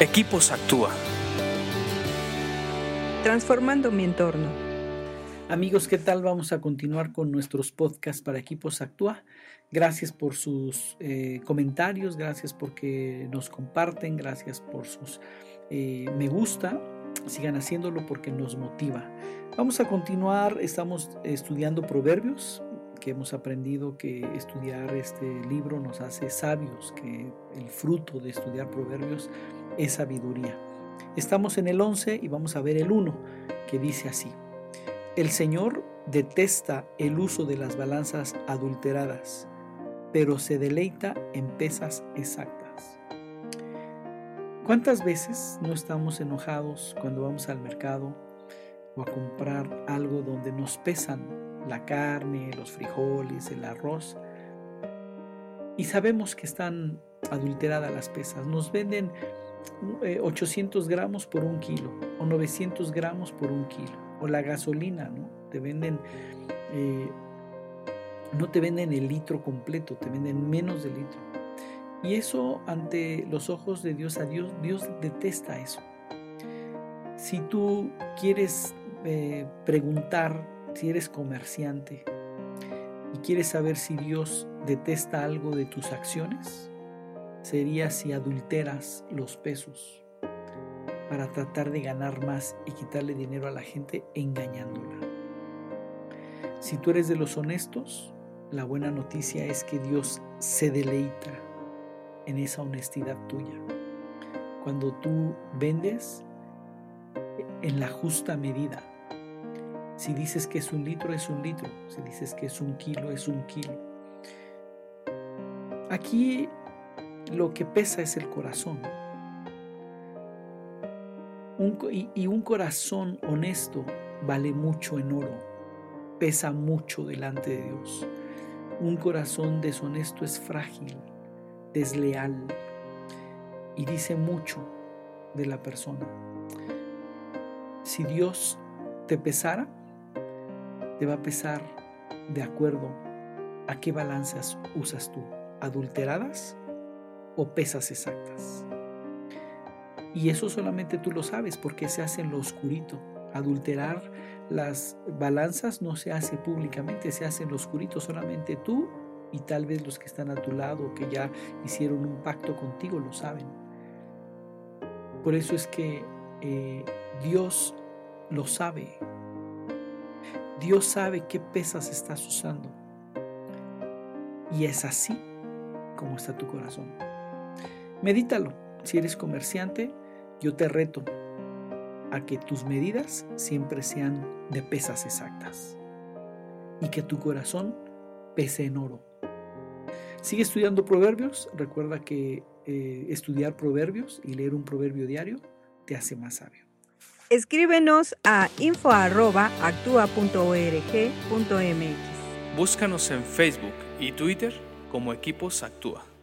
Equipos Actúa. Transformando mi entorno. Amigos, ¿qué tal? Vamos a continuar con nuestros podcasts para Equipos Actúa. Gracias por sus eh, comentarios, gracias porque nos comparten, gracias por sus eh, me gusta. Sigan haciéndolo porque nos motiva. Vamos a continuar, estamos estudiando proverbios, que hemos aprendido que estudiar este libro nos hace sabios, que el fruto de estudiar proverbios es sabiduría. Estamos en el 11 y vamos a ver el 1, que dice así. El Señor detesta el uso de las balanzas adulteradas, pero se deleita en pesas exactas. ¿Cuántas veces no estamos enojados cuando vamos al mercado o a comprar algo donde nos pesan la carne, los frijoles, el arroz? Y sabemos que están adulteradas las pesas. Nos venden 800 eh, gramos por un kilo o 900 gramos por un kilo. O la gasolina, ¿no? Te venden, eh, no te venden el litro completo, te venden menos de litro. Y eso ante los ojos de Dios, a Dios, Dios detesta eso. Si tú quieres eh, preguntar, si eres comerciante y quieres saber si Dios detesta algo de tus acciones, sería si adulteras los pesos para tratar de ganar más y quitarle dinero a la gente engañándola. Si tú eres de los honestos, la buena noticia es que Dios se deleita en esa honestidad tuya. Cuando tú vendes en la justa medida. Si dices que es un litro, es un litro. Si dices que es un kilo, es un kilo. Aquí lo que pesa es el corazón. y, un corazón honesto vale mucho en oro, pesa mucho delante de Dios. Un corazón deshonesto es frágil, desleal y dice mucho de la persona. Si Dios te pesara, te va a pesar de acuerdo a qué balanzas usas tú, adulteradas o pesas exactas. Y eso solamente tú lo sabes porque se hace en lo oscurito. Adulterar las balanzas no se hace públicamente, se hace en lo oscurito. Solamente tú y tal vez los que están a tu lado, que ya hicieron un pacto contigo, lo saben. Por eso es que eh, Dios lo sabe. Dios sabe qué pesas estás usando. Y es así como está tu corazón. Medítalo. Si eres comerciante, yo te reto a que tus medidas siempre sean de pesas exactas y que tu corazón pese en oro. Sigue estudiando proverbios. Recuerda que eh, estudiar proverbios y leer un proverbio diario te hace más sabio. Escríbenos a info.actua.org.mx. Búscanos en Facebook y Twitter como Equipos Actúa.